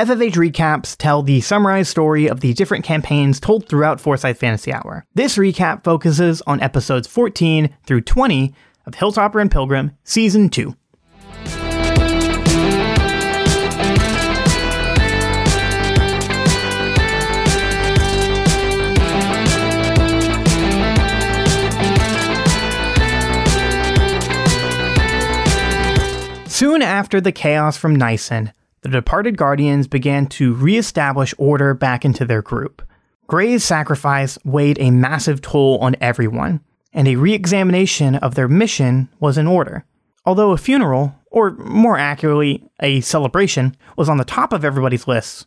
FFH recaps tell the summarized story of the different campaigns told throughout Forsyth Fantasy Hour. This recap focuses on episodes 14 through 20 of Hilltopper and Pilgrim Season 2. Soon after the chaos from Nyson, the departed Guardians began to re-establish order back into their group. Gray's sacrifice weighed a massive toll on everyone, and a re-examination of their mission was in order. Although a funeral, or more accurately, a celebration, was on the top of everybody's lists,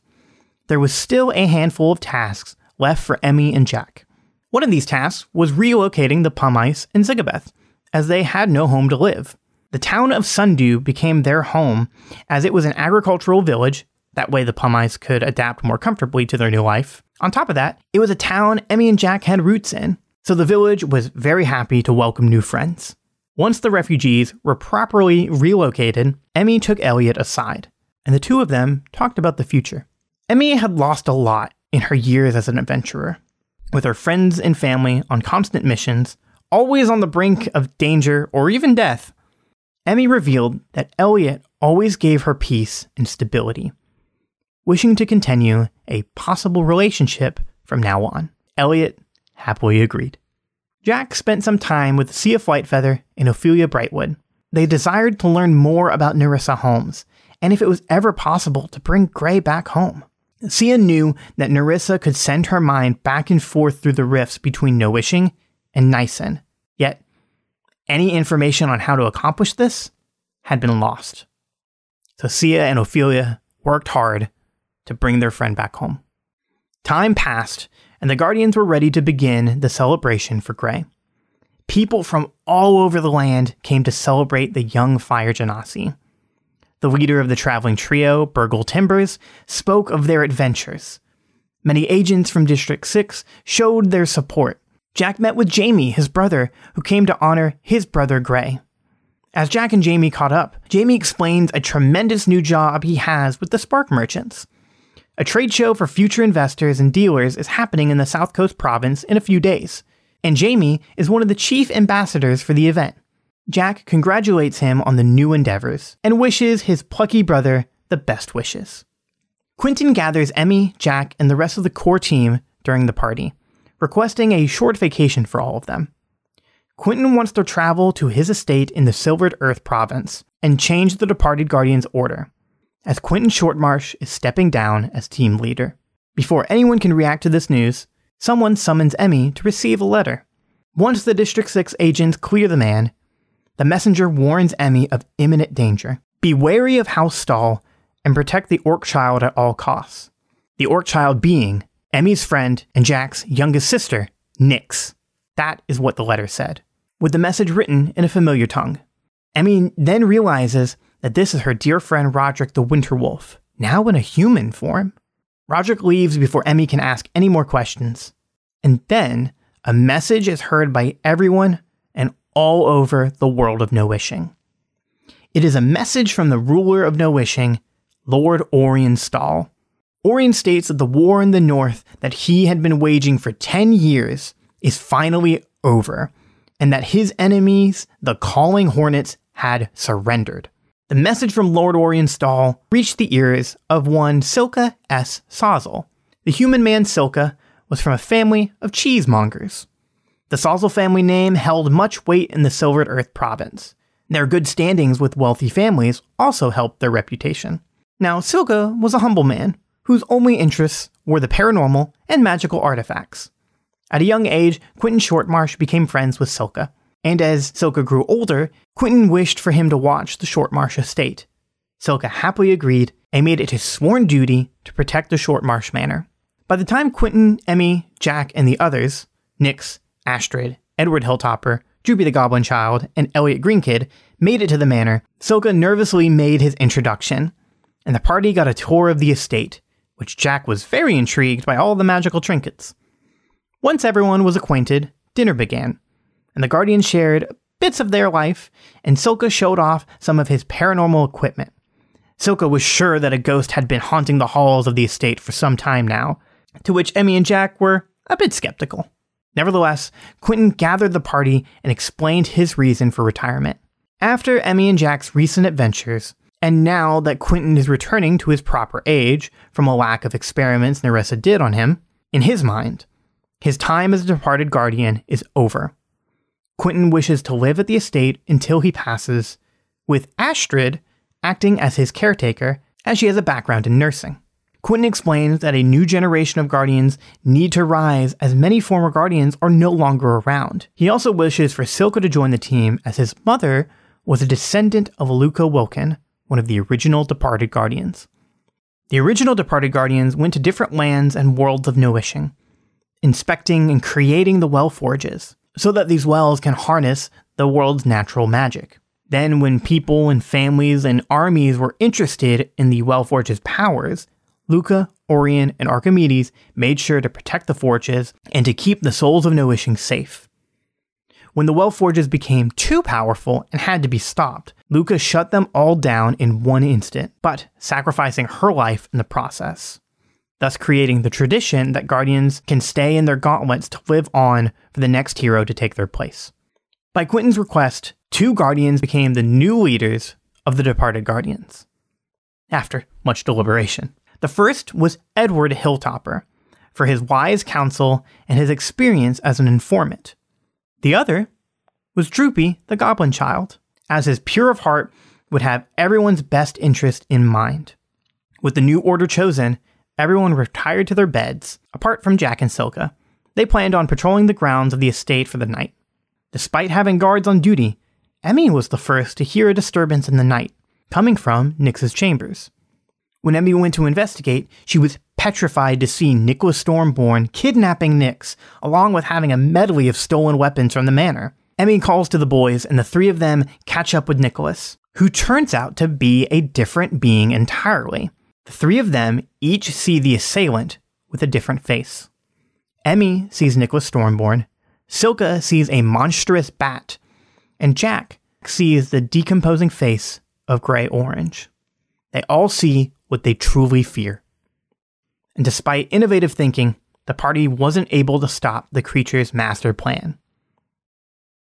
there was still a handful of tasks left for Emmy and Jack. One of these tasks was relocating the Pumice and Zigabeth, as they had no home to live. The town of Sundew became their home as it was an agricultural village. That way, the Pumice could adapt more comfortably to their new life. On top of that, it was a town Emmy and Jack had roots in, so the village was very happy to welcome new friends. Once the refugees were properly relocated, Emmy took Elliot aside, and the two of them talked about the future. Emmy had lost a lot in her years as an adventurer. With her friends and family on constant missions, always on the brink of danger or even death, Emmy revealed that Elliot always gave her peace and stability, wishing to continue a possible relationship from now on. Elliot happily agreed. Jack spent some time with Sia Flightfeather and Ophelia Brightwood. They desired to learn more about Nerissa Holmes, and if it was ever possible to bring Gray back home. Sia knew that Nerissa could send her mind back and forth through the rifts between Knowishing and Nyson, yet any information on how to accomplish this had been lost. So Sia and Ophelia worked hard to bring their friend back home. Time passed, and the Guardians were ready to begin the celebration for Gray. People from all over the land came to celebrate the young Fire Genasi. The leader of the traveling trio, Burgle Timbers, spoke of their adventures. Many agents from District 6 showed their support, Jack met with Jamie, his brother, who came to honor his brother Gray. As Jack and Jamie caught up, Jamie explains a tremendous new job he has with the Spark Merchants. A trade show for future investors and dealers is happening in the South Coast province in a few days, and Jamie is one of the chief ambassadors for the event. Jack congratulates him on the new endeavors and wishes his plucky brother the best wishes. Quentin gathers Emmy, Jack, and the rest of the core team during the party requesting a short vacation for all of them. Quentin wants to travel to his estate in the Silvered Earth province and change the departed Guardian's order, as Quentin Shortmarsh is stepping down as team leader. Before anyone can react to this news, someone summons Emmy to receive a letter. Once the District 6 agents clear the man, the messenger warns Emmy of imminent danger. Be wary of House Stahl and protect the Orc Child at all costs. The Orc Child being Emmy's friend and Jack's youngest sister, Nix. That is what the letter said, with the message written in a familiar tongue. Emmy then realizes that this is her dear friend Roderick the Winter Wolf, now in a human form. Roderick leaves before Emmy can ask any more questions. And then a message is heard by everyone and all over the world of No Wishing. It is a message from the ruler of No Wishing, Lord Orion Stahl. Orion states that the war in the north that he had been waging for 10 years is finally over, and that his enemies, the Calling Hornets, had surrendered. The message from Lord Orion Stahl reached the ears of one Silka S. Sazel. The human man Silka was from a family of cheesemongers. The Sazel family name held much weight in the Silvered Earth province. Their good standings with wealthy families also helped their reputation. Now, Silka was a humble man whose only interests were the paranormal and magical artifacts. At a young age, Quentin Shortmarsh became friends with Silka, and as Silka grew older, Quentin wished for him to watch the Shortmarsh estate. Silka happily agreed and made it his sworn duty to protect the Shortmarsh Manor. By the time Quentin, Emmy, Jack, and the others, Nix, Astrid, Edward Hilltopper, Droopy the Goblin Child, and Elliot Greenkid, made it to the manor, Silka nervously made his introduction, and the party got a tour of the estate, which Jack was very intrigued by all the magical trinkets. Once everyone was acquainted, dinner began, and the Guardians shared bits of their life, and Silka showed off some of his paranormal equipment. Silka was sure that a ghost had been haunting the halls of the estate for some time now, to which Emmy and Jack were a bit skeptical. Nevertheless, Quentin gathered the party and explained his reason for retirement. After Emmy and Jack's recent adventures, and now that Quentin is returning to his proper age from a lack of experiments Nerissa did on him, in his mind, his time as a departed guardian is over. Quentin wishes to live at the estate until he passes, with Astrid acting as his caretaker as she has a background in nursing. Quentin explains that a new generation of Guardians need to rise as many former Guardians are no longer around. He also wishes for Silka to join the team as his mother was a descendant of Luca Wilken, one of the original departed Guardians. The original departed Guardians went to different lands and worlds of Noishing, inspecting and creating the well forges, so that these wells can harness the world's natural magic. Then, when people and families and armies were interested in the well forge's powers, Luca, Orion, and Archimedes made sure to protect the forges and to keep the souls of Noishing safe. When the well forges became too powerful and had to be stopped, Luca shut them all down in one instant, but sacrificing her life in the process, thus creating the tradition that Guardians can stay in their gauntlets to live on for the next hero to take their place. By Quentin's request, two Guardians became the new leaders of the departed Guardians. After much deliberation. The first was Edward Hilltopper, for his wise counsel and his experience as an informant. The other was Droopy, the Goblin Child, as his pure of heart would have everyone's best interest in mind. With the new order chosen, everyone retired to their beds, apart from Jack and Silka. They planned on patrolling the grounds of the estate for the night. Despite having guards on duty, Emmy was the first to hear a disturbance in the night, coming from Nyx's chambers. When Emmy went to investigate, she was petrified to see Nicholas Stormborn kidnapping Nyx, along with having a medley of stolen weapons from the manor. Emmy calls to the boys, and the three of them catch up with Nicholas, who turns out to be a different being entirely. The three of them each see the assailant with a different face. Emmy sees Nicholas Stormborn, Silka sees a monstrous bat, and Jack sees the decomposing face of Grey Orange. They all see what they truly fear. And despite innovative thinking, the party wasn't able to stop the creature's master plan.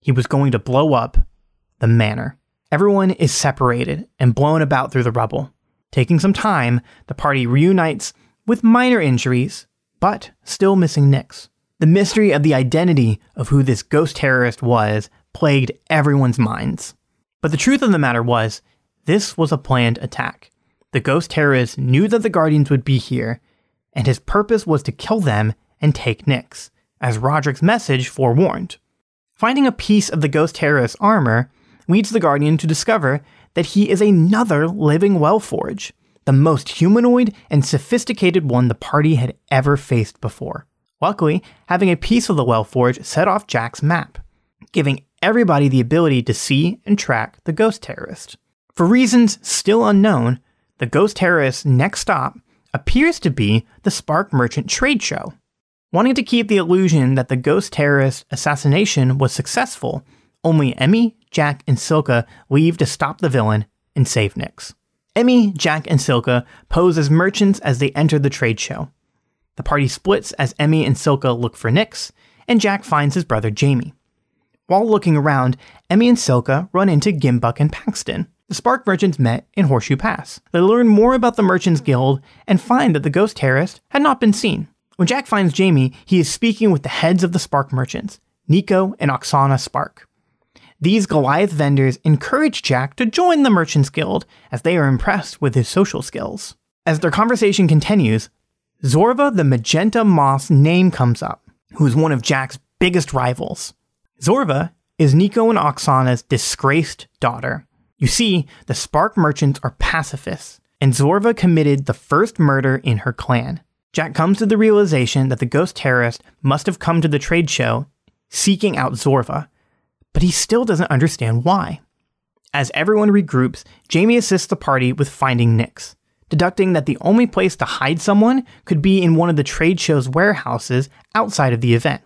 He was going to blow up the manor. Everyone is separated and blown about through the rubble. Taking some time, the party reunites with minor injuries, but still missing Nix. The mystery of the identity of who this ghost terrorist was plagued everyone's minds. But the truth of the matter was, this was a planned attack. The ghost terrorist knew that the Guardians would be here, and his purpose was to kill them and take Nix, as Roderick's message forewarned. Finding a piece of the ghost terrorist's armor leads the Guardian to discover that he is another living Wellforge, the most humanoid and sophisticated one the party had ever faced before. Luckily, having a piece of the Wellforge set off Jack's map, giving everybody the ability to see and track the ghost terrorist. For reasons still unknown, the Ghost Terrorist's next stop appears to be the Spark Merchant Trade Show. Wanting to keep the illusion that the Ghost Terrorist assassination was successful, only Emmy, Jack, and Silka leave to stop the villain and save Nyx. Emmy, Jack, and Silka pose as merchants as they enter the trade show. The party splits as Emmy and Silka look for Nyx, and Jack finds his brother Jamie. While looking around, Emmy and Silka run into Gimbuck and Paxton, the Spark merchants met in Horseshoe Pass. They learn more about the Merchants Guild and find that the ghost terrorist had not been seen. When Jack finds Jamie, he is speaking with the heads of the Spark merchants, Nico and Oksana Spark. These Goliath vendors encourage Jack to join the Merchants Guild as they are impressed with his social skills. As their conversation continues, Zorva the Magenta Moss name comes up, who is one of Jack's biggest rivals. Zorva is Nico and Oksana's disgraced daughter. You see, the Spark merchants are pacifists, and Zorva committed the first murder in her clan. Jack comes to the realization that the ghost terrorist must have come to the trade show seeking out Zorva, but he still doesn't understand why. As everyone regroups, Jamie assists the party with finding Nyx, deducting that the only place to hide someone could be in one of the trade show's warehouses outside of the event.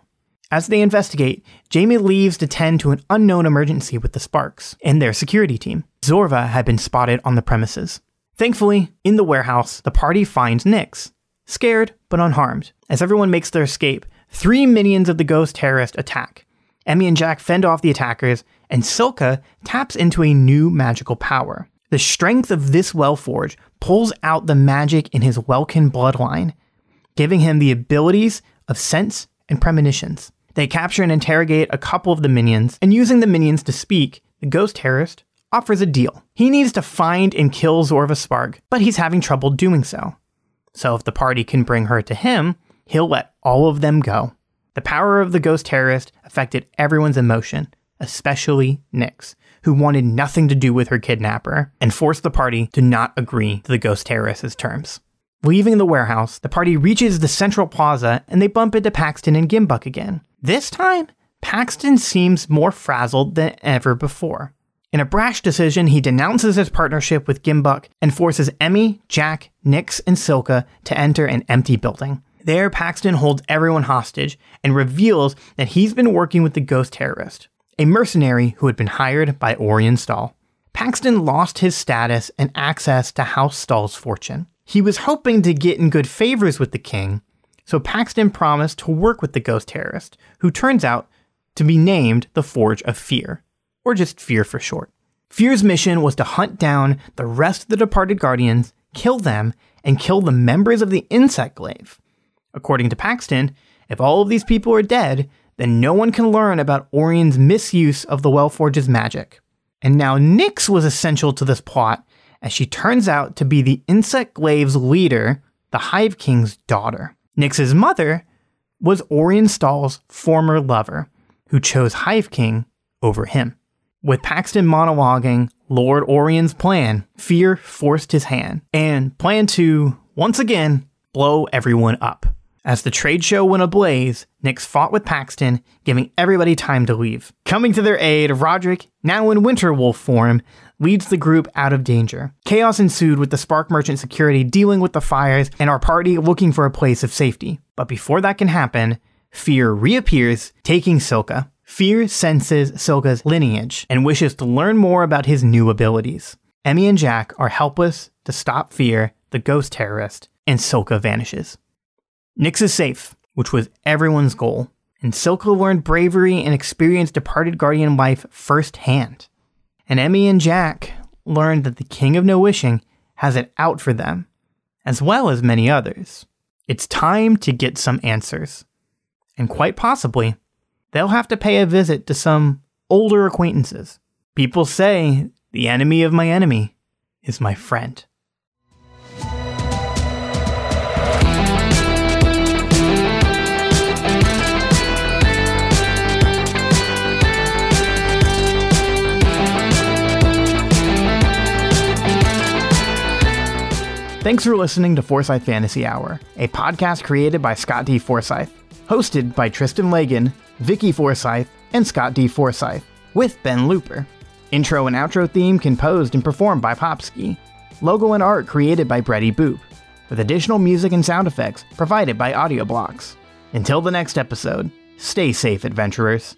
As they investigate, Jamie leaves to tend to an unknown emergency with the Sparks and their security team. Zorva had been spotted on the premises. Thankfully, in the warehouse, the party finds Nyx, scared but unharmed. As everyone makes their escape, three minions of the ghost terrorist attack. Emmy and Jack fend off the attackers, and Silka taps into a new magical power. The strength of this Wellforge pulls out the magic in his Welkin bloodline, giving him the abilities of sense and premonitions. They capture and interrogate a couple of the minions, and using the minions to speak, the ghost terrorist offers a deal. He needs to find and kill Zorva Spark, but he's having trouble doing so. So if the party can bring her to him, he'll let all of them go. The power of the ghost terrorist affected everyone's emotion, especially Nyx, who wanted nothing to do with her kidnapper and forced the party to not agree to the ghost terrorist's terms. Leaving the warehouse, the party reaches the central plaza and they bump into Paxton and Gimbuck again. This time, Paxton seems more frazzled than ever before. In a brash decision, he denounces his partnership with Gimbuck and forces Emmy, Jack, Nix, and Silka to enter an empty building. There, Paxton holds everyone hostage and reveals that he's been working with the ghost terrorist, a mercenary who had been hired by Orion Stahl. Paxton lost his status and access to House Stahl's fortune. He was hoping to get in good favors with the king, so Paxton promised to work with the ghost terrorist, who turns out to be named the Forge of Fear, or just Fear for short. Fear's mission was to hunt down the rest of the departed Guardians, kill them, and kill the members of the Insect Glaive. According to Paxton, if all of these people are dead, then no one can learn about Orion's misuse of the Wellforge's magic. And now Nyx was essential to this plot, as she turns out to be the Insect Glaive's leader, the Hive King's daughter. Nyx's mother was Orion Stahl's former lover, who chose Hive King over him. With Paxton monologuing Lord Orion's plan, fear forced his hand and planned to, once again, blow everyone up. As the trade show went ablaze, Nyx fought with Paxton, giving everybody time to leave. Coming to their aid, Roderick, now in Winterwolf form, leads the group out of danger. Chaos ensued with the Spark Merchant security dealing with the fires and our party looking for a place of safety. But before that can happen, Fear reappears, taking Silka. Fear senses Silka's lineage and wishes to learn more about his new abilities. Emmy and Jack are helpless to stop Fear, the ghost terrorist, and Silka vanishes. Nyx is safe, which was everyone's goal, and Silka learned bravery and experienced departed guardian life firsthand. And Emmy and Jack learned that the King of No Wishing has it out for them, as well as many others. It's time to get some answers. And quite possibly, they'll have to pay a visit to some older acquaintances. People say the enemy of my enemy is my friend. Thanks for listening to Forsyth Fantasy Hour, a podcast created by Scott D. Forsyth, hosted by Tristan Lagan, Vicky Forsyth, and Scott D. Forsyth, with Ben Looper. Intro and outro theme composed and performed by Popsky. Logo and art created by Brady Boop, with additional music and sound effects provided by Audio Blocks. Until the next episode, stay safe, adventurers.